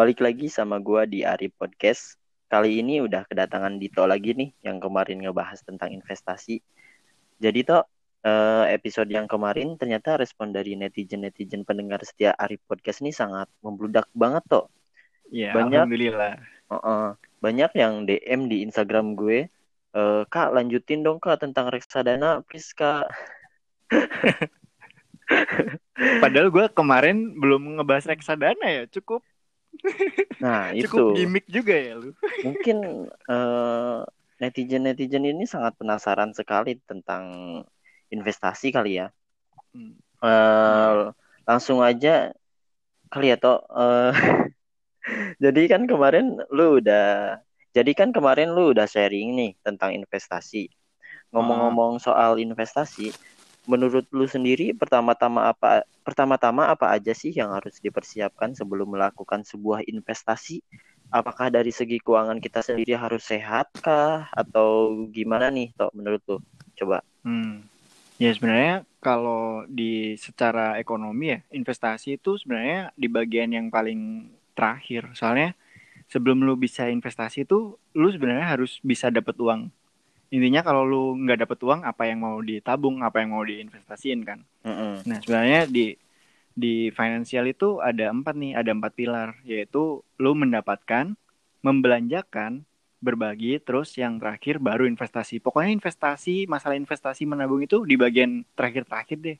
balik lagi sama gua di Ari Podcast. Kali ini udah kedatangan Dito lagi nih yang kemarin ngebahas tentang investasi. Jadi toh eh, episode yang kemarin ternyata respon dari netizen-netizen pendengar setia Ari Podcast ini sangat membludak banget toh. Ya, Banyak. alhamdulillah. Heeh. banyak yang DM di Instagram gue. Eh, kak lanjutin dong kak tentang reksadana please kak. Padahal gue kemarin belum ngebahas reksadana ya, cukup Nah cukup itu gimmick juga ya lu. mungkin eh, netizen-netizen ini sangat penasaran sekali tentang investasi kali ya. Hmm. Eh, langsung aja kali ya toh. eh, jadi kan kemarin lu udah jadi kan kemarin lu udah sharing nih tentang investasi. Ngomong-ngomong soal investasi, menurut lu sendiri pertama-tama apa pertama-tama apa aja sih yang harus dipersiapkan sebelum melakukan sebuah investasi? Apakah dari segi keuangan kita sendiri harus sehat kah atau gimana nih toh menurut lu? Coba. Hmm. Ya sebenarnya kalau di secara ekonomi ya, investasi itu sebenarnya di bagian yang paling terakhir. Soalnya sebelum lu bisa investasi itu lu sebenarnya harus bisa dapat uang. Intinya kalau lu nggak dapat uang, apa yang mau ditabung, apa yang mau diinvestasiin kan? Mm-mm. Nah, sebenarnya di di financial itu ada empat nih, ada empat pilar, yaitu lu mendapatkan, membelanjakan, berbagi, terus yang terakhir baru investasi. Pokoknya investasi, masalah investasi menabung itu di bagian terakhir-terakhir deh.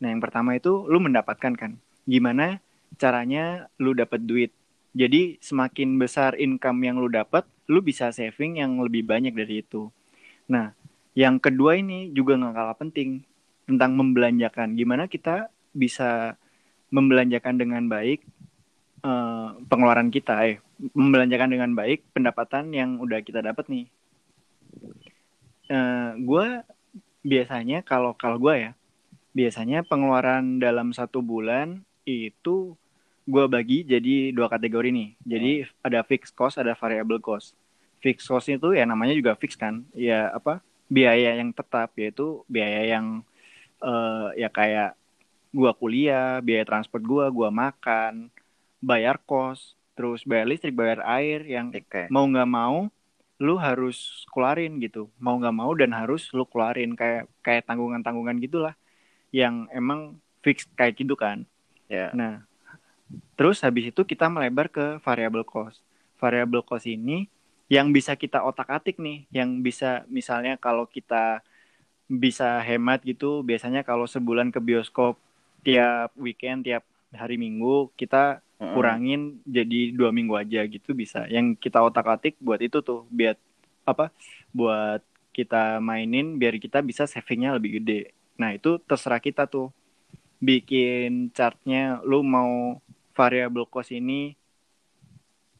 Nah, yang pertama itu lu mendapatkan kan. Gimana caranya lu dapat duit. Jadi semakin besar income yang lu dapat, lu bisa saving yang lebih banyak dari itu. Nah, yang kedua ini juga nggak kalah penting tentang membelanjakan. Gimana kita bisa membelanjakan dengan baik eh, pengeluaran kita, eh membelanjakan dengan baik pendapatan yang udah kita dapat nih. Eh gue biasanya kalau kalau gue ya, biasanya pengeluaran dalam satu bulan itu gue bagi jadi dua kategori nih. Jadi ada fixed cost, ada variable cost. Fixed cost itu ya namanya juga fix kan, ya apa biaya yang tetap yaitu biaya yang eh, ya kayak gua kuliah, biaya transport gua, gua makan, bayar kos, terus bayar listrik, bayar air yang Oke. mau nggak mau lu harus keluarin gitu. Mau nggak mau dan harus lu keluarin kayak kayak tanggungan-tanggungan gitulah yang emang fix kayak gitu kan. Ya. Nah, terus habis itu kita melebar ke variable cost. Variable cost ini yang bisa kita otak-atik nih, yang bisa misalnya kalau kita bisa hemat gitu, biasanya kalau sebulan ke bioskop tiap weekend, tiap hari Minggu kita kurangin jadi dua minggu aja gitu bisa. Yang kita otak-atik buat itu tuh, biar apa? Buat kita mainin biar kita bisa savingnya lebih gede. Nah itu terserah kita tuh bikin chartnya lu mau variable cost ini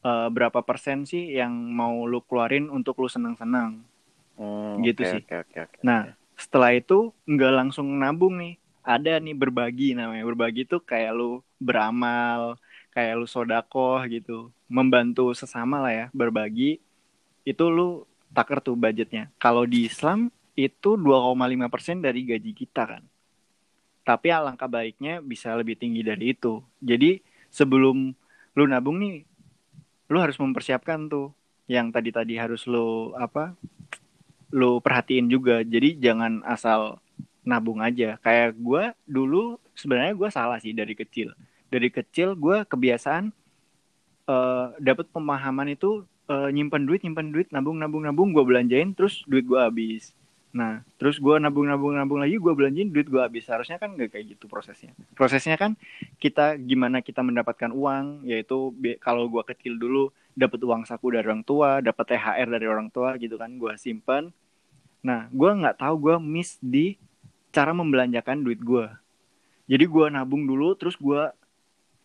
eh, berapa persen sih yang mau lu keluarin untuk lu senang-senang. Hmm, Gitu oke, sih. Oke, oke, oke. Nah setelah itu nggak langsung nabung nih. Ada nih berbagi namanya. Berbagi tuh kayak lu beramal, kayak lu sodakoh gitu. Membantu sesama lah ya, berbagi. Itu lu taker tuh budgetnya. Kalau di Islam itu 2,5% dari gaji kita kan. Tapi alangkah baiknya bisa lebih tinggi dari itu. Jadi sebelum lu nabung nih, lu harus mempersiapkan tuh yang tadi-tadi harus lu apa? Lu perhatiin juga. Jadi jangan asal nabung aja. Kayak gua dulu sebenarnya gua salah sih dari kecil. Dari kecil gua kebiasaan eh dapat pemahaman itu eh, nyimpen duit, nyimpen duit, nabung, nabung, nabung, gua belanjain, terus duit gua habis. Nah, terus gua nabung, nabung, nabung lagi, gua belanjain, duit gua habis. Harusnya kan nggak kayak gitu prosesnya. Prosesnya kan kita gimana kita mendapatkan uang, yaitu kalau gua kecil dulu dapat uang saku dari orang tua, dapat THR dari orang tua gitu kan, gua simpan. Nah, gua nggak tahu gua miss di cara membelanjakan duit gua. Jadi gua nabung dulu, terus gua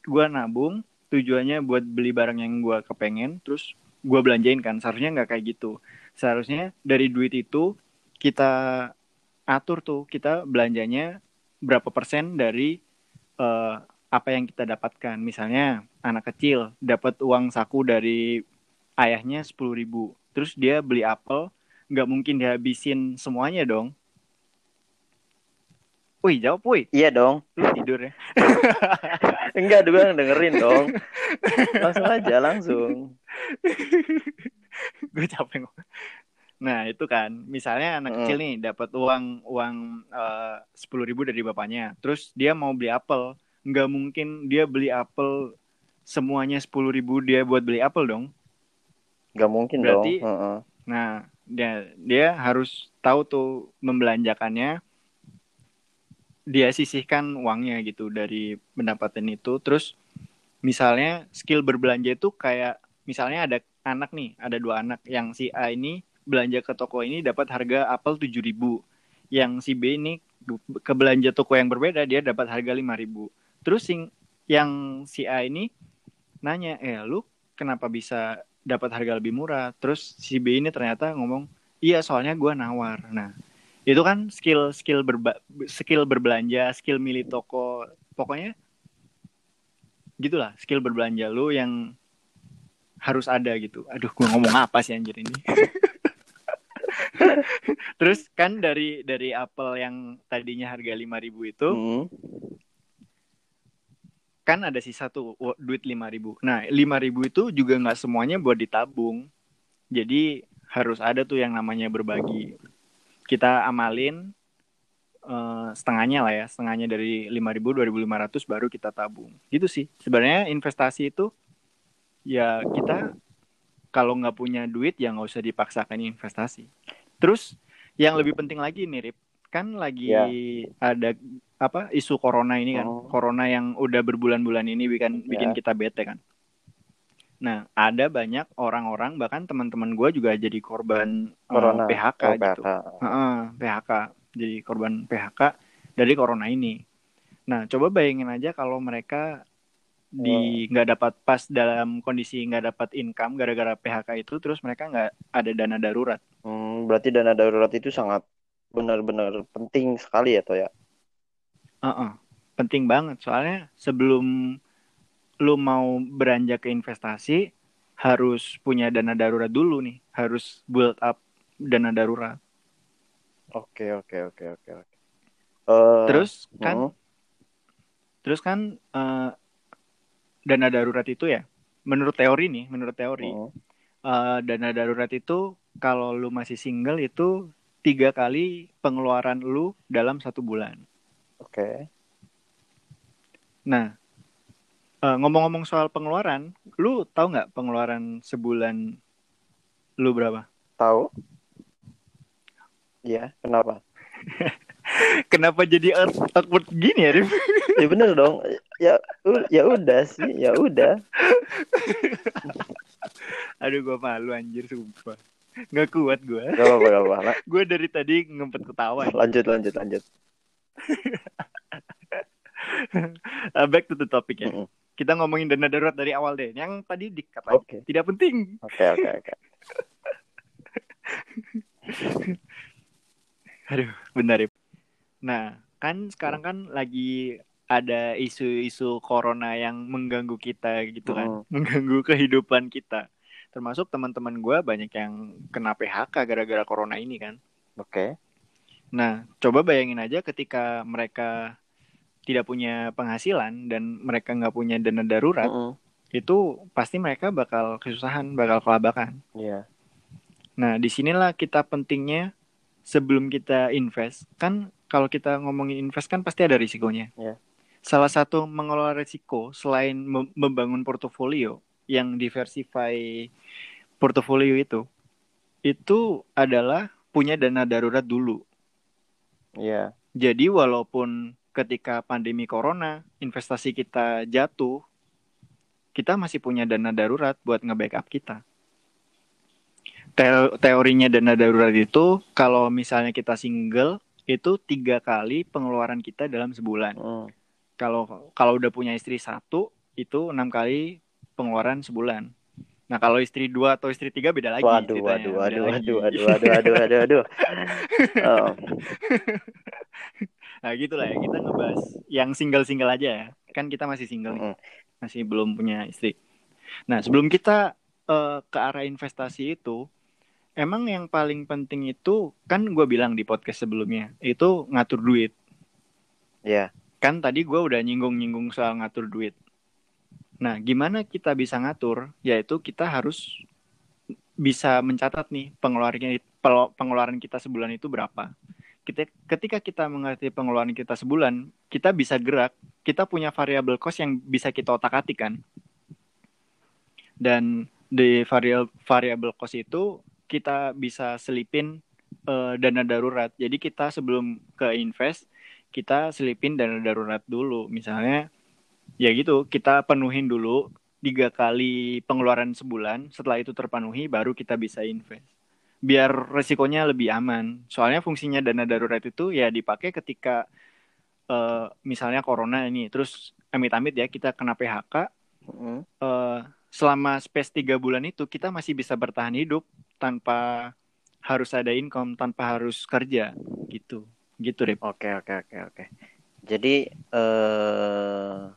gua nabung tujuannya buat beli barang yang gua kepengen, terus gua belanjain kan. Seharusnya nggak kayak gitu. Seharusnya dari duit itu kita atur tuh kita belanjanya berapa persen dari eh, apa yang kita dapatkan. Misalnya anak kecil dapat uang saku dari ayahnya 10.000 ribu. Terus dia beli apel, nggak mungkin dihabisin semuanya dong. Wih, jawab wih. Iya dong. Lu tidur ya. Enggak, yang dengerin dong. Langsung aja, langsung. gue capek. Nah itu kan, misalnya anak Mm. kecil nih dapat uang uang sepuluh ribu dari bapaknya, terus dia mau beli apel, nggak mungkin dia beli apel semuanya sepuluh ribu dia buat beli apel dong. Enggak mungkin Berarti- dong. Heeh. Nah dia dia harus tahu tuh membelanjakannya, dia sisihkan uangnya gitu dari pendapatan itu, terus misalnya skill berbelanja itu kayak misalnya ada anak nih, ada dua anak yang si A ini belanja ke toko ini dapat harga apel 7000 Yang si B ini ke belanja toko yang berbeda dia dapat harga 5000 Terus sing, yang si A ini nanya, "Eh, lu kenapa bisa dapat harga lebih murah?" Terus si B ini ternyata ngomong, "Iya, soalnya gua nawar." Nah, itu kan skill skill berba, skill berbelanja, skill milih toko, pokoknya gitulah skill berbelanja lu yang harus ada gitu. Aduh, gua ngomong apa sih anjir ini? Terus kan dari dari apel yang tadinya harga 5000 itu Hmm. kan ada sisa tuh duit 5000. Nah, 5000 itu juga nggak semuanya buat ditabung. Jadi harus ada tuh yang namanya berbagi. Kita amalin eh, setengahnya lah ya, setengahnya dari 5000 2500 baru kita tabung. Gitu sih. Sebenarnya investasi itu ya kita kalau nggak punya duit ya nggak usah dipaksakan investasi. Terus yang lebih penting lagi nih Rip, kan lagi Ya. ada apa isu corona ini kan, Oh. corona yang udah berbulan-bulan ini bikin bikin Ya. kita bete kan. Nah ada banyak orang-orang bahkan teman-teman gue juga jadi korban eh, Corona. PHK Oh, gitu, PHK. Heeh, PHK jadi korban PHK dari corona ini. Nah coba bayangin aja kalau mereka di nggak dapat pas dalam kondisi nggak dapat income gara-gara PHK itu terus mereka nggak ada dana darurat. Hmm, berarti dana darurat itu sangat benar-benar penting sekali ya, Toh ya. Heeh. Penting banget soalnya sebelum lu mau beranjak ke investasi harus punya dana darurat dulu nih, harus build up dana darurat. Oke, oke, oke, oke, oke. Eh, Terus kan hmm, terus kan eh, dana darurat itu ya menurut teori nih, menurut teori hmm. eh, dana darurat itu kalau lu masih single itu tiga kali pengeluaran lu dalam satu bulan. Oke. Nah, eh, ngomong-ngomong soal pengeluaran, lu tahu nggak pengeluaran sebulan lu berapa? Tahu? Iya, kenapa? Kenapa jadi awkward- gini ya, Rif? Ya bener dong. Ya ya udah sih, ya udah. Aduh, gua malu anjir, sumpah. Nggak kuat gua. Gak apa-apa, gak apa-apa. Gua dari tadi ngempet ketawa. ya. Lanjut, lanjut, lanjut. Uh, back to the topic ya. Mm-mm. Kita ngomongin dana darurat dari awal deh. Yang tadi dikat lagi. Oke, Tidak penting. oke, oke, oke. Aduh, benar ya. Nah, kan sekarang kan lagi ada isu-isu corona yang mengganggu kita gitu kan, mengganggu kehidupan kita. Termasuk teman-teman gue banyak yang kena PHK gara-gara corona ini kan. Oke. Nah, coba bayangin aja ketika mereka tidak punya penghasilan dan mereka nggak punya dana darurat, Mm-mm. itu pasti mereka bakal kesusahan, bakal kelabakan. Iya. Nah, di sinilah kita pentingnya sebelum kita invest. Kan kalau kita ngomongin invest kan pasti ada risikonya. Iya. Salah satu mengelola risiko selain mem- membangun portofolio yang diversify portofolio itu, itu adalah punya dana darurat dulu. Iya. Jadi walaupun ketika pandemi corona investasi kita jatuh, kita masih punya dana darurat buat nge-backup kita. Teo- teorinya dana darurat itu kalau misalnya kita single itu tiga kali pengeluaran kita dalam sebulan. Mm. Kalau kalau udah punya istri satu itu enam kali pengeluaran sebulan. Nah kalau istri dua atau istri tiga beda lagi. Waduh, waduh, waduh, lagi. waduh, waduh, waduh, waduh, waduh, waduh. Oh, Nah gitulah ya kita ngebahas yang single-single aja ya. Kan kita masih single nih. masih belum punya istri. Nah, sebelum kita eh, ke arah investasi itu, emang yang paling penting itu kan gue bilang di podcast sebelumnya itu ngatur duit. Iya. kan tadi gue udah nyinggung-nyinggung soal ngatur duit. Nah, gimana kita bisa ngatur? Yaitu kita harus bisa mencatat nih pengeluaran pengeluaran kita sebulan itu berapa. Kita, ketika kita mengerti pengeluaran kita sebulan, kita bisa gerak, kita punya variabel cost yang bisa kita otak-atik kan. Dan di variabel variabel cost itu kita bisa selipin uh, dana darurat. Jadi kita sebelum ke invest, kita selipin dana darurat dulu. Misalnya ya gitu, kita penuhin dulu tiga kali pengeluaran sebulan setelah itu terpenuhi baru kita bisa invest biar resikonya lebih aman soalnya fungsinya dana darurat itu ya dipakai ketika uh, misalnya corona ini terus amit-amit ya kita kena PHK mm. uh, selama space tiga bulan itu kita masih bisa bertahan hidup tanpa harus ada income tanpa harus kerja gitu gitu deh oke oke oke oke jadi uh,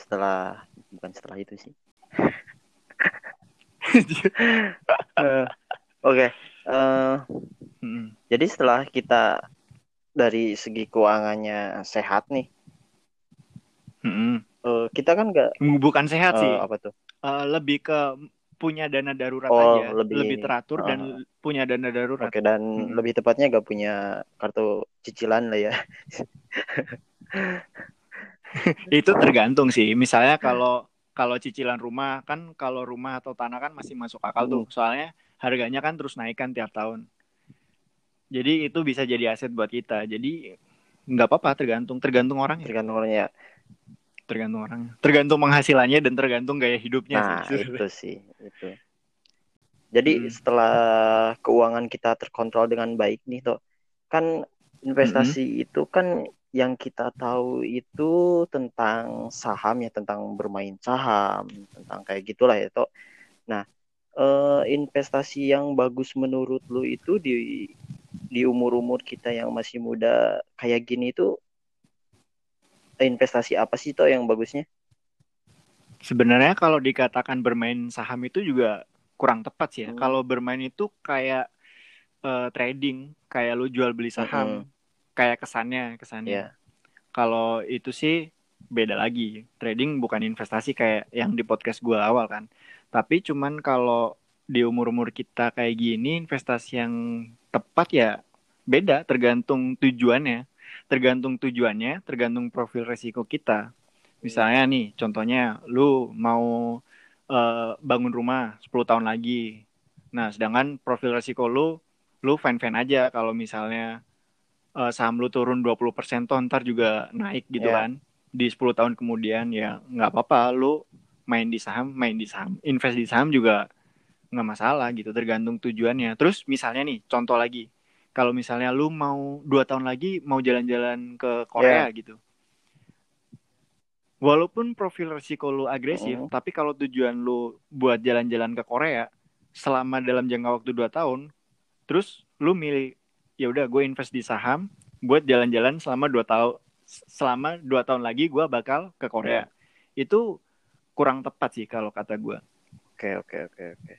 setelah bukan setelah itu sih uh, oke okay. uh, eh, hmm. jadi setelah kita dari segi keuangannya sehat nih hmm. uh, kita kan nggak bukan sehat uh, sih apa tuh uh, lebih ke punya dana darurat oh, aja lebih, lebih teratur uh, dan punya dana darurat oke okay, dan hmm. lebih tepatnya gak punya kartu cicilan lah ya itu tergantung sih. Misalnya kalau kalau cicilan rumah kan kalau rumah atau tanah kan masih masuk akal tuh. Soalnya harganya kan terus naik kan tiap tahun. Jadi itu bisa jadi aset buat kita. Jadi nggak apa-apa tergantung tergantung orang Tergantung orangnya. Tergantung orang. Tergantung penghasilannya dan tergantung gaya hidupnya nah, sih. itu sih itu. Jadi hmm. setelah keuangan kita terkontrol dengan baik nih toh kan investasi hmm. itu kan yang kita tahu itu tentang saham ya tentang bermain saham tentang kayak gitulah ya toh nah eh, investasi yang bagus menurut lu itu di di umur umur kita yang masih muda kayak gini itu investasi apa sih toh yang bagusnya? Sebenarnya kalau dikatakan bermain saham itu juga kurang tepat sih ya. Hmm. kalau bermain itu kayak uh, trading kayak lu jual beli saham. Hmm. Kayak kesannya kesannya. Yeah. kalau itu sih beda lagi. Trading bukan investasi kayak yang di podcast gue awal kan. Tapi cuman kalau di umur umur kita kayak gini investasi yang tepat ya beda tergantung tujuannya tergantung tujuannya tergantung profil resiko kita. Misalnya nih contohnya lu mau uh, bangun rumah 10 tahun lagi. Nah sedangkan profil resiko lu lu fine aja. Kalau misalnya uh, saham lu turun 20% toh ntar juga naik gitu yeah. kan. Di 10 tahun kemudian ya nggak apa-apa. Lu main di saham main di saham. Invest di saham juga nggak masalah gitu tergantung tujuannya. Terus misalnya nih contoh lagi kalau misalnya lu mau dua tahun lagi mau jalan-jalan ke Korea yeah. gitu walaupun profil resiko lu agresif mm. tapi kalau tujuan lu buat jalan-jalan ke Korea selama dalam jangka waktu dua tahun terus lu milih ya udah gue invest di saham buat jalan-jalan selama dua tahun selama dua tahun lagi gue bakal ke Korea yeah. itu kurang tepat sih kalau kata gue oke okay, oke okay, oke okay, oke okay.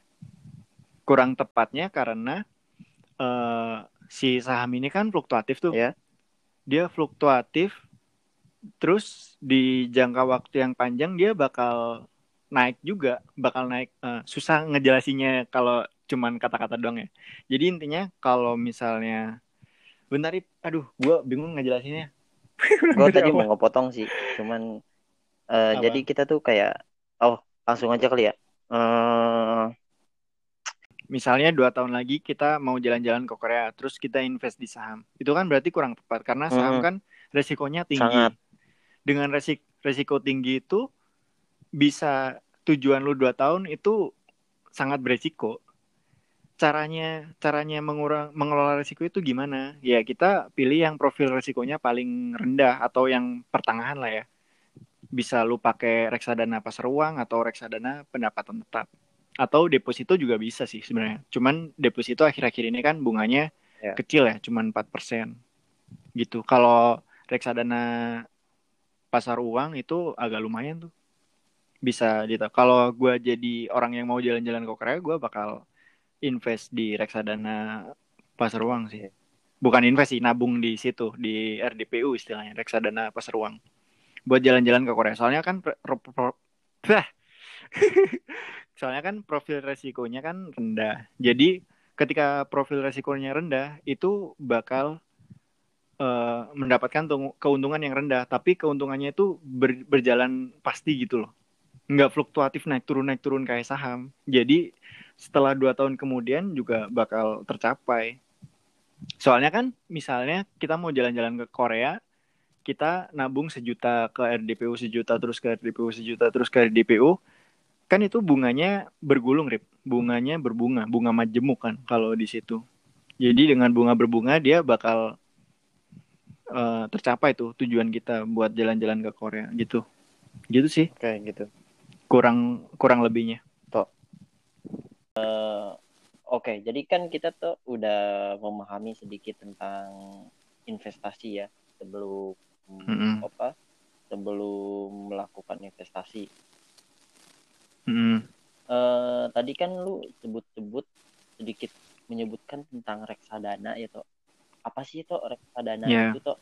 kurang tepatnya karena uh, si saham ini kan fluktuatif tuh yeah. dia fluktuatif terus di jangka waktu yang panjang dia bakal naik juga bakal naik uh, susah ngejelasinnya kalau cuman kata-kata doang ya. Jadi intinya kalau misalnya bentar aduh gue bingung ngejelasinnya. gue tadi mau ngepotong sih, cuman uh, jadi kita tuh kayak oh langsung aja kali ya. Uh... Misalnya dua tahun lagi kita mau jalan-jalan ke Korea, terus kita invest di saham. Itu kan berarti kurang tepat karena saham hmm. kan resikonya tinggi. Sangat. Dengan resik resiko tinggi itu bisa tujuan lu dua tahun itu sangat beresiko caranya caranya mengurang mengelola risiko itu gimana? Ya kita pilih yang profil risikonya paling rendah atau yang pertengahan lah ya. Bisa lu pakai reksadana pasar uang atau reksadana pendapatan tetap. Atau deposito juga bisa sih sebenarnya. Cuman deposito akhir-akhir ini kan bunganya ya. kecil ya, cuman 4%. Gitu. Kalau reksadana pasar uang itu agak lumayan tuh. Bisa gitu. Kalau gue jadi orang yang mau jalan-jalan ke Korea, gue bakal invest di reksadana pasar uang sih. bukan invest sih nabung di situ di RDPU istilahnya reksadana pasar uang buat jalan-jalan ke Korea soalnya kan soalnya kan profil resikonya kan rendah. Jadi ketika profil resikonya rendah itu bakal uh, mendapatkan keuntungan yang rendah. Tapi keuntungannya itu ber, berjalan pasti gitu loh. Nggak fluktuatif naik turun naik turun kayak saham. Jadi setelah dua tahun kemudian juga bakal tercapai. Soalnya kan misalnya kita mau jalan-jalan ke Korea kita nabung sejuta ke RDPU sejuta terus ke RDPU sejuta terus ke RDPU kan itu bunganya bergulung rip. Bunganya berbunga bunga majemuk kan kalau di situ. Jadi dengan bunga berbunga dia bakal uh, tercapai tuh tujuan kita buat jalan-jalan ke Korea gitu. Gitu sih. Kayak gitu. Kurang kurang lebihnya. Toh uh, oke okay, jadi kan kita tuh udah memahami sedikit tentang investasi ya sebelum mm -hmm. apa sebelum melakukan investasi Hmm. Uh, tadi kan lu sebut-sebut sedikit menyebutkan tentang reksadana ya toh. Apa sih itu reksadana yeah. itu toh?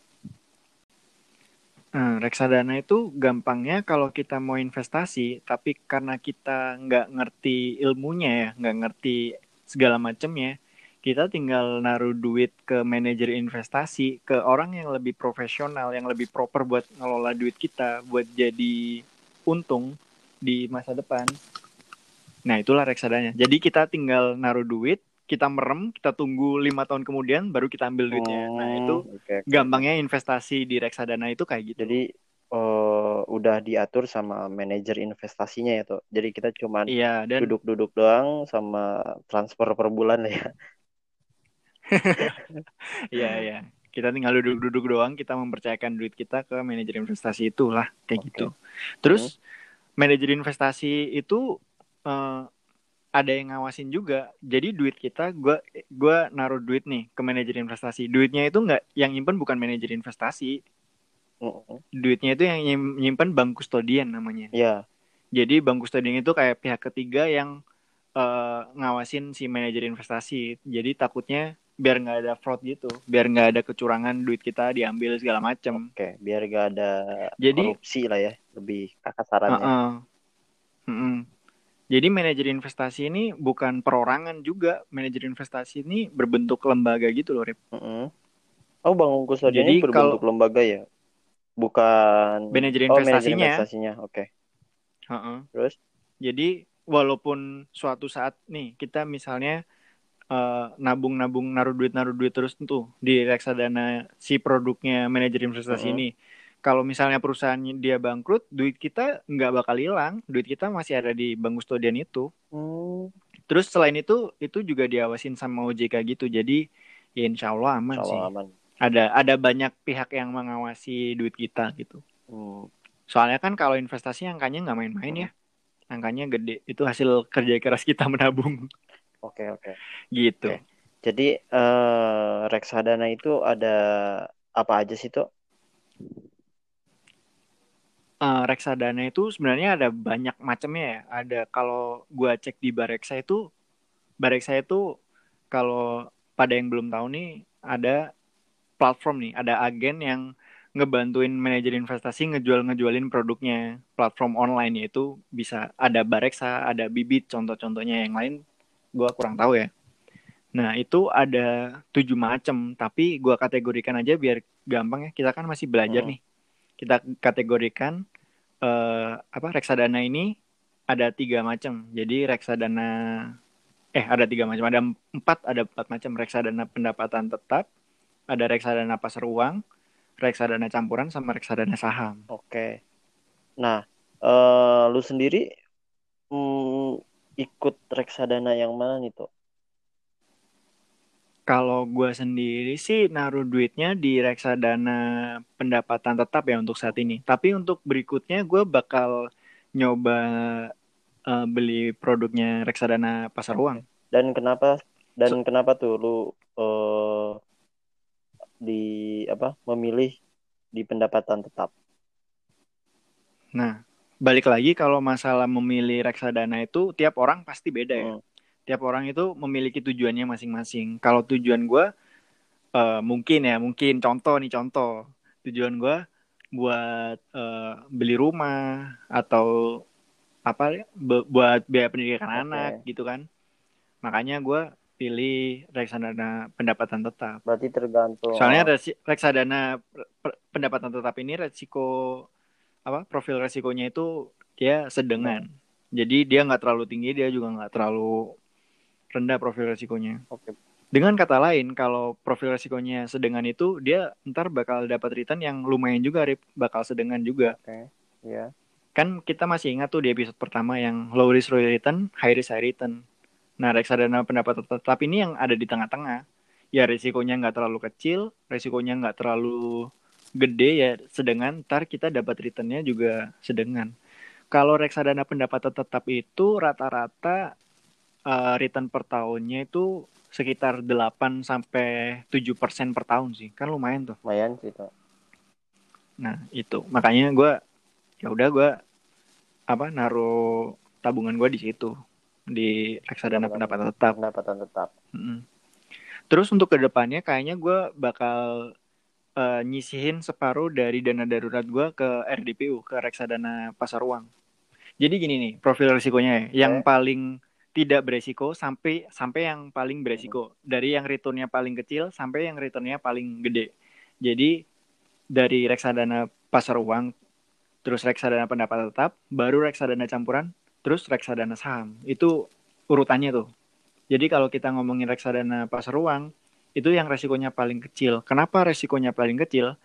Nah, reksadana itu gampangnya kalau kita mau investasi, tapi karena kita nggak ngerti ilmunya ya, nggak ngerti segala macamnya, kita tinggal naruh duit ke manajer investasi, ke orang yang lebih profesional, yang lebih proper buat ngelola duit kita, buat jadi untung di masa depan. Nah itulah reksadanya. Jadi kita tinggal naruh duit, kita merem, kita tunggu lima tahun kemudian baru kita ambil duitnya. Oh, nah itu okay, okay. gampangnya investasi di reksadana itu kayak gitu. Jadi uh, udah diatur sama manajer investasinya ya tuh. Jadi kita cuma iya, dan... duduk-duduk doang sama transfer per bulan ya. Iya iya. Kita tinggal duduk-duduk doang, kita mempercayakan duit kita ke manajer investasi itulah kayak okay. gitu. Terus hmm manajer investasi itu uh, ada yang ngawasin juga. Jadi duit kita, gue gua naruh duit nih ke manajer investasi. Duitnya itu nggak yang nyimpen bukan manajer investasi. Duitnya itu yang nyimpen bank kustodian namanya. Iya. Yeah. Jadi bank kustodian itu kayak pihak ketiga yang uh, ngawasin si manajer investasi. Jadi takutnya biar nggak ada fraud gitu, biar nggak ada kecurangan duit kita diambil segala macam. Oke, okay, biar nggak ada Jadi, korupsi lah ya, lebih kasarannya. Uh -uh. Uh -uh. Jadi manajer investasi ini bukan perorangan juga, manajer investasi ini berbentuk lembaga gitu loh, Rip. Uh -uh. Oh, Bang Ungkus Jadi berbentuk kalau, lembaga ya? Bukan manajer investasinya. Oh, manajer investasinya, oke. Okay. Uh -uh. Terus? Jadi walaupun suatu saat nih kita misalnya Eh, nabung-nabung uh, naruh duit naruh duit terus tuh di reksadana si produknya manajer investasi uh-huh. ini. Kalau misalnya perusahaan dia bangkrut, duit kita nggak bakal hilang, duit kita masih ada di bank kustodian itu. Uh. Terus selain itu, itu juga diawasin sama OJK gitu, jadi ya insya Allah aman insya Allah sih. Aman. Ada ada banyak pihak yang mengawasi duit kita gitu. Uh. Soalnya kan kalau investasi angkanya nggak main-main ya, angkanya gede. Itu hasil kerja keras kita menabung. Oke oke. Gitu. Oke. Jadi uh, reksadana itu ada apa aja sih tuh? Uh, reksadana itu sebenarnya ada banyak macamnya ya. Ada kalau gua cek di Bareksa itu Bareksa itu kalau pada yang belum tahu nih ada platform nih, ada agen yang ngebantuin manajer investasi ngejual-ngejualin produknya platform online yaitu bisa ada Bareksa, ada Bibit contoh-contohnya yang lain gue kurang tahu ya. Nah itu ada tujuh macam tapi gue kategorikan aja biar gampang ya. Kita kan masih belajar hmm. nih. Kita kategorikan uh, apa reksadana ini ada tiga macam jadi reksadana eh ada tiga macam ada empat ada empat macam reksadana pendapatan tetap ada reksadana pasar uang reksadana campuran sama reksadana saham. Oke. Nah uh, lu sendiri hmm, ikut reksadana yang mana nih tuh? Kalau gue sendiri sih naruh duitnya di reksadana pendapatan tetap ya untuk saat ini. Tapi untuk berikutnya gue bakal nyoba uh, beli produknya reksadana pasar uang. Dan kenapa? Dan so, kenapa tuh lu uh, di apa memilih di pendapatan tetap? Nah, balik lagi kalau masalah memilih reksadana itu tiap orang pasti beda ya. Hmm. Tiap orang itu memiliki tujuannya masing-masing. Kalau tujuan gue uh, mungkin ya mungkin contoh nih contoh tujuan gue buat uh, beli rumah atau apa buat biaya pendidikan okay. anak gitu kan makanya gue pilih reksadana pendapatan tetap berarti tergantung soalnya reksadana pendapatan tetap ini resiko apa profil resikonya itu dia sedengan hmm. jadi dia nggak terlalu tinggi dia juga nggak terlalu rendah profil resikonya oke okay. Dengan kata lain, kalau profil resikonya sedengan itu, dia ntar bakal dapat return yang lumayan juga, Rip. Bakal sedengan juga. Oke, okay. iya. Yeah. Kan kita masih ingat tuh di episode pertama yang low risk low return, high risk high return. Nah, reksadana pendapatan tetap ini yang ada di tengah-tengah. Ya, risikonya nggak terlalu kecil, risikonya nggak terlalu gede ya sedengan, ntar kita dapat returnnya juga sedengan. Kalau reksadana pendapatan tetap itu rata-rata uh, return per tahunnya itu sekitar 8 sampai 7 persen per tahun sih. Kan lumayan tuh. Lumayan sih tuh nah itu. Makanya gue ya udah gue apa naruh tabungan gue di situ. Di reksadana pendapatan tetap. Pendapatan tetap. Mm -hmm. terus untuk ke depannya kayaknya gue bakal uh, nyisihin separuh dari dana darurat gue ke RDPU ke reksadana pasar uang. Jadi gini nih profil risikonya ya. Yang paling tidak beresiko sampai sampai yang paling beresiko. Dari yang returnnya paling kecil sampai yang returnnya paling gede. Jadi dari reksadana pasar uang terus reksadana pendapat tetap baru reksadana campuran terus reksadana saham. Itu urutannya tuh. Jadi kalau kita ngomongin reksadana pasar uang itu yang resikonya paling kecil kenapa resikonya paling kecil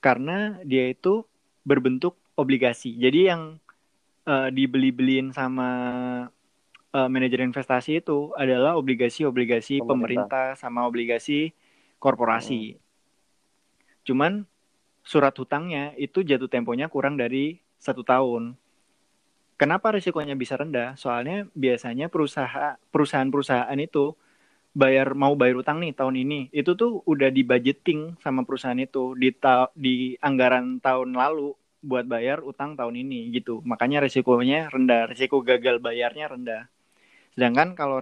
karena dia itu berbentuk obligasi jadi yang uh, dibeli-beliin sama uh, manajer investasi itu adalah obligasi-obligasi pemerintah. pemerintah sama obligasi korporasi. Hmm. Cuman surat hutangnya itu jatuh temponya kurang dari satu tahun. Kenapa risikonya bisa rendah? Soalnya biasanya perusahaan perusahaan-perusahaan itu bayar mau bayar utang nih tahun ini itu tuh udah di budgeting sama perusahaan itu di ta di anggaran tahun lalu buat bayar utang tahun ini gitu makanya risikonya rendah risiko gagal bayarnya rendah Sedangkan kalau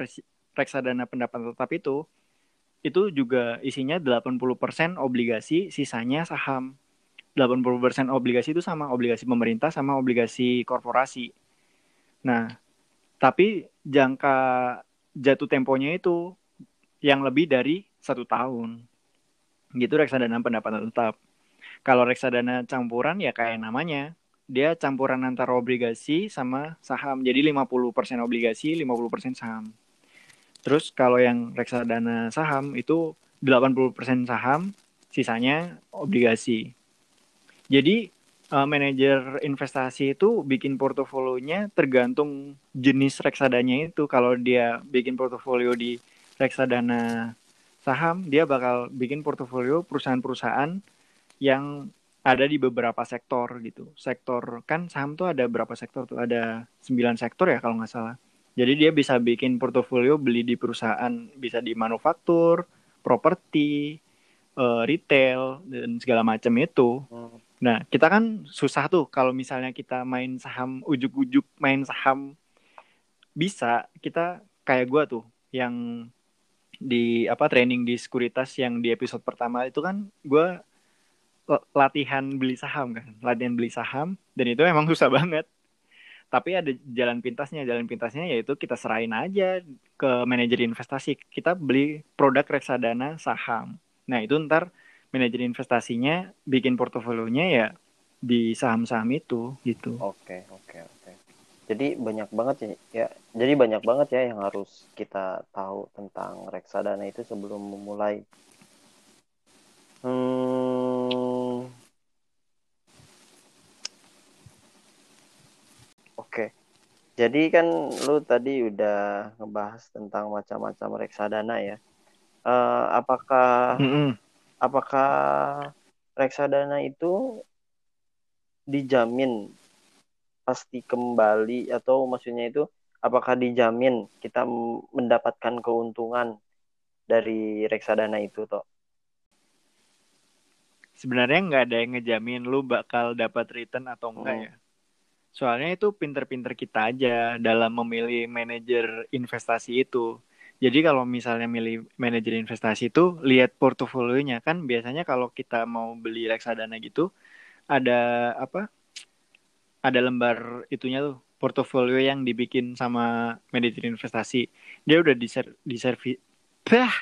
reksadana pendapatan tetap itu itu juga isinya 80% obligasi, sisanya saham. 80% obligasi itu sama obligasi pemerintah sama obligasi korporasi. Nah, tapi jangka jatuh temponya itu yang lebih dari satu tahun. Gitu reksadana pendapatan tetap. Kalau reksadana campuran ya kayak namanya, dia campuran antara obligasi sama saham. Jadi 50% obligasi, 50% saham. Terus kalau yang reksadana saham itu 80% saham, sisanya obligasi. Jadi uh, manajer investasi itu bikin portofolionya tergantung jenis reksadanya itu. Kalau dia bikin portofolio di reksadana saham, dia bakal bikin portofolio perusahaan-perusahaan yang ada di beberapa sektor gitu. Sektor kan saham tuh ada berapa sektor tuh? Ada 9 sektor ya kalau nggak salah. Jadi dia bisa bikin portofolio beli di perusahaan, bisa di manufaktur, properti, uh, retail dan segala macam itu. Hmm. Nah, kita kan susah tuh kalau misalnya kita main saham ujuk-ujuk main saham bisa kita kayak gua tuh yang di apa training di sekuritas yang di episode pertama itu kan gue latihan beli saham kan latihan beli saham dan itu emang susah banget. Tapi ada jalan pintasnya jalan pintasnya yaitu kita serahin aja ke manajer investasi. Kita beli produk reksadana saham. Nah itu ntar manajer investasinya bikin portofolionya ya di saham-saham itu gitu. Oke oke oke jadi banyak banget ya, ya jadi banyak banget ya yang harus kita tahu tentang reksadana itu sebelum memulai hmm Oke. Jadi kan lu tadi udah ngebahas tentang macam-macam reksadana ya. Uh, apakah mm -hmm. apakah reksadana itu dijamin pasti kembali atau maksudnya itu apakah dijamin kita mendapatkan keuntungan dari reksadana itu toh? Sebenarnya nggak ada yang ngejamin lu bakal dapat return atau enggak hmm. ya Soalnya itu pinter-pinter kita aja dalam memilih manajer investasi itu. Jadi kalau misalnya milih manajer investasi itu lihat portofolionya kan biasanya kalau kita mau beli reksadana gitu ada apa? Ada lembar itunya tuh portofolio yang dibikin sama manajer investasi. Dia udah diser diservi bah,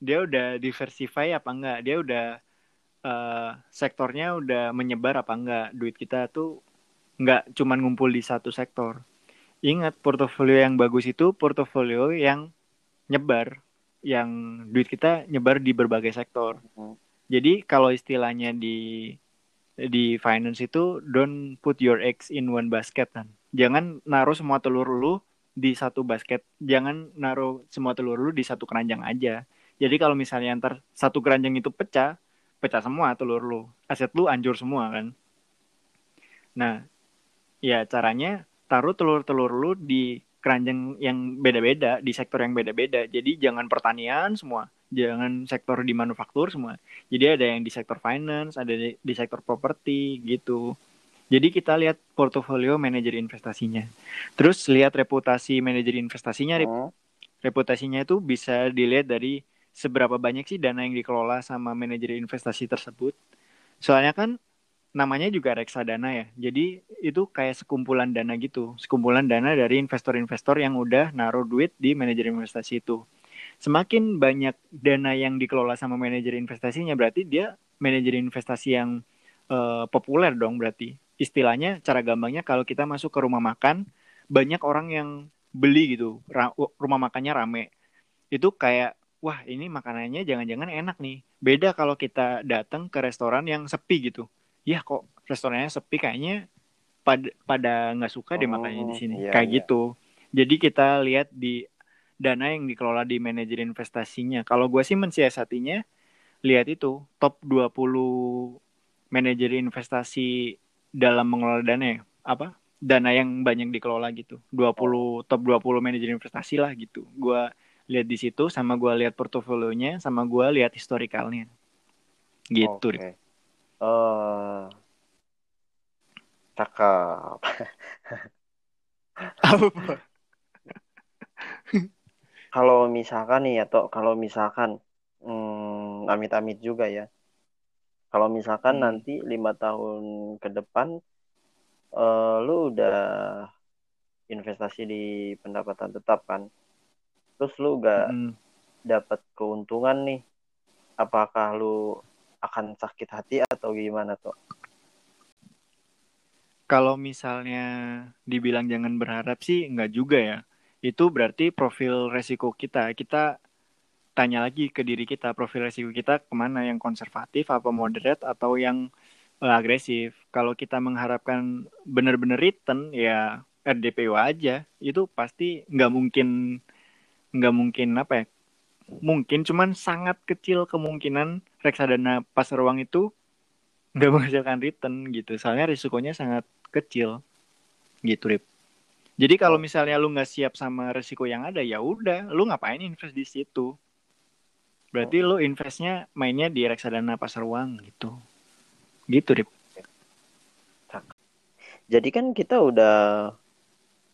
dia udah diversify apa enggak? Dia udah uh, sektornya udah menyebar apa enggak? Duit kita tuh nggak cuman ngumpul di satu sektor. Ingat portofolio yang bagus itu portofolio yang nyebar, yang duit kita nyebar di berbagai sektor. Hmm. Jadi kalau istilahnya di di finance itu don't put your eggs in one basket kan. Jangan naruh semua telur lu di satu basket. Jangan naruh semua telur lu di satu keranjang aja. Jadi kalau misalnya ntar satu keranjang itu pecah, pecah semua telur lu. Aset lu anjur semua kan. Nah, ya caranya taruh telur-telur lu di keranjang yang beda-beda, di sektor yang beda-beda. Jadi jangan pertanian semua, jangan sektor di manufaktur semua. Jadi ada yang di sektor finance, ada di, di sektor properti gitu. Jadi kita lihat portofolio manajer investasinya. Terus lihat reputasi manajer investasinya. Oh. Reputasinya itu bisa dilihat dari seberapa banyak sih dana yang dikelola sama manajer investasi tersebut. Soalnya kan namanya juga reksadana ya. Jadi itu kayak sekumpulan dana gitu, sekumpulan dana dari investor-investor yang udah naruh duit di manajer investasi itu. Semakin banyak dana yang dikelola sama manajer investasinya berarti dia manajer investasi yang uh, populer dong berarti. Istilahnya cara gampangnya kalau kita masuk ke rumah makan banyak orang yang beli gitu, rumah makannya rame. Itu kayak wah ini makanannya jangan-jangan enak nih. Beda kalau kita datang ke restoran yang sepi gitu ya kok restorannya sepi kayaknya pada pada nggak suka deh oh, makanya di sini iya, kayak iya. gitu jadi kita lihat di dana yang dikelola di manajer investasinya kalau gue sih mensiasatinya lihat itu top 20 manajer investasi dalam mengelola dana ya apa dana yang banyak dikelola gitu 20 oh. top 20 manajer investasi lah gitu gue lihat di situ sama gue lihat portofolionya sama gue lihat historikalnya gitu okay. Oh. Cakep. Apa? Kalau misalkan nih atau kalau misalkan hmm, amit-amit juga ya. Kalau misalkan hmm. nanti lima tahun ke depan uh, lu udah investasi di pendapatan tetap kan. Terus lu gak hmm. dapat keuntungan nih. Apakah lu akan sakit hati atau gimana tuh? Kalau misalnya dibilang jangan berharap sih enggak juga ya. Itu berarti profil resiko kita. Kita tanya lagi ke diri kita, profil resiko kita ke mana? Yang konservatif, apa moderate, atau yang uh, agresif. Kalau kita mengharapkan benar-benar return, ya RDPO aja. Itu pasti nggak mungkin nggak mungkin apa ya mungkin cuman sangat kecil kemungkinan reksadana pasar uang itu nggak menghasilkan return gitu soalnya risikonya sangat kecil gitu Rip jadi kalau misalnya lu nggak siap sama risiko yang ada ya udah lu ngapain invest di situ? Berarti lu investnya mainnya di reksadana pasar uang gitu. Gitu Rip. Jadi kan kita udah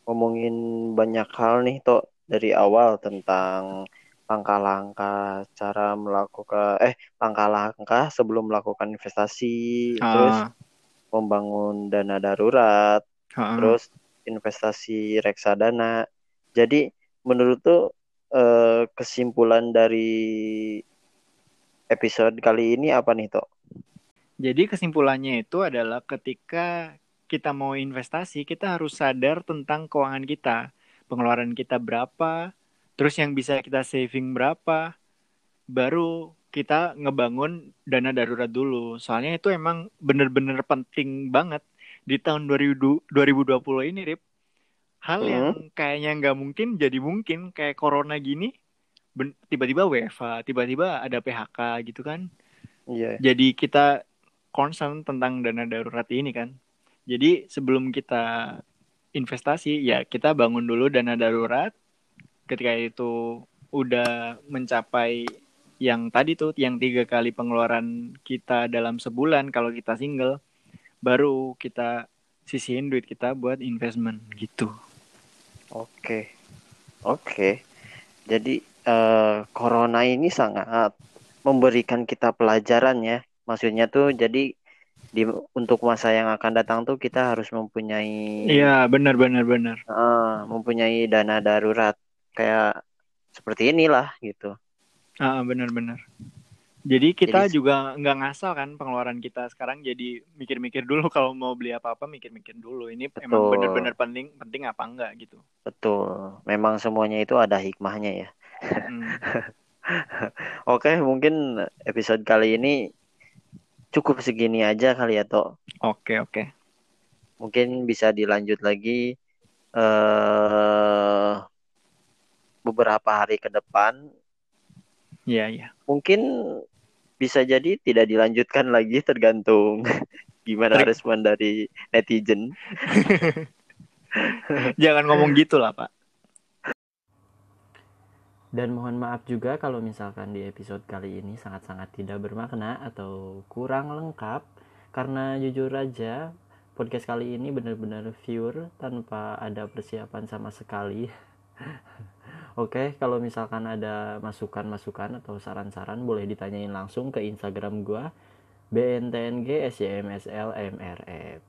ngomongin banyak hal nih toh dari awal tentang langkah-langkah cara melakukan eh langkah-langkah sebelum melakukan investasi ha. terus membangun dana darurat ha. terus investasi reksadana jadi menurut tuh eh, kesimpulan dari episode kali ini apa nih toh jadi kesimpulannya itu adalah ketika kita mau investasi kita harus sadar tentang keuangan kita pengeluaran kita berapa Terus yang bisa kita saving berapa? Baru kita ngebangun dana darurat dulu. Soalnya itu emang bener-bener penting banget di tahun 2020 ini, Rip. Hal hmm. yang kayaknya nggak mungkin jadi mungkin kayak corona gini. Tiba-tiba WFA, tiba-tiba ada PHK gitu kan. Iya. Yeah. Jadi kita concern tentang dana darurat ini kan. Jadi sebelum kita investasi ya kita bangun dulu dana darurat ketika itu udah mencapai yang tadi tuh yang tiga kali pengeluaran kita dalam sebulan kalau kita single baru kita sisihin duit kita buat investment gitu. Oke. Oke. Jadi eh, corona ini sangat memberikan kita pelajaran ya. Maksudnya tuh jadi di untuk masa yang akan datang tuh kita harus mempunyai Iya, benar benar benar. eh, mempunyai dana darurat kayak seperti inilah gitu. Ah, benar benar. Jadi kita Jadi- juga nggak ngasal kan pengeluaran kita sekarang jadi mikir-mikir dulu kalau mau beli apa-apa mikir-mikir dulu. Ini emang Betul. benar-benar penting penting apa enggak gitu. Betul. Memang semuanya itu ada hikmahnya ya. Hmm. Oke, mungkin episode kali ini cukup segini aja kali ya, Tok. Oke oke. Mungkin bisa dilanjut lagi eh beberapa hari ke depan. Iya iya. Mungkin bisa jadi tidak dilanjutkan lagi tergantung gimana Ter- respon dari netizen. Jangan ngomong gitu lah pak. Dan mohon maaf juga kalau misalkan di episode kali ini sangat-sangat tidak bermakna atau kurang lengkap karena jujur aja podcast kali ini benar-benar pure tanpa ada persiapan sama sekali. Oke, kalau misalkan ada masukan-masukan atau saran-saran boleh ditanyain langsung ke Instagram gua bntng SYMSL MRF.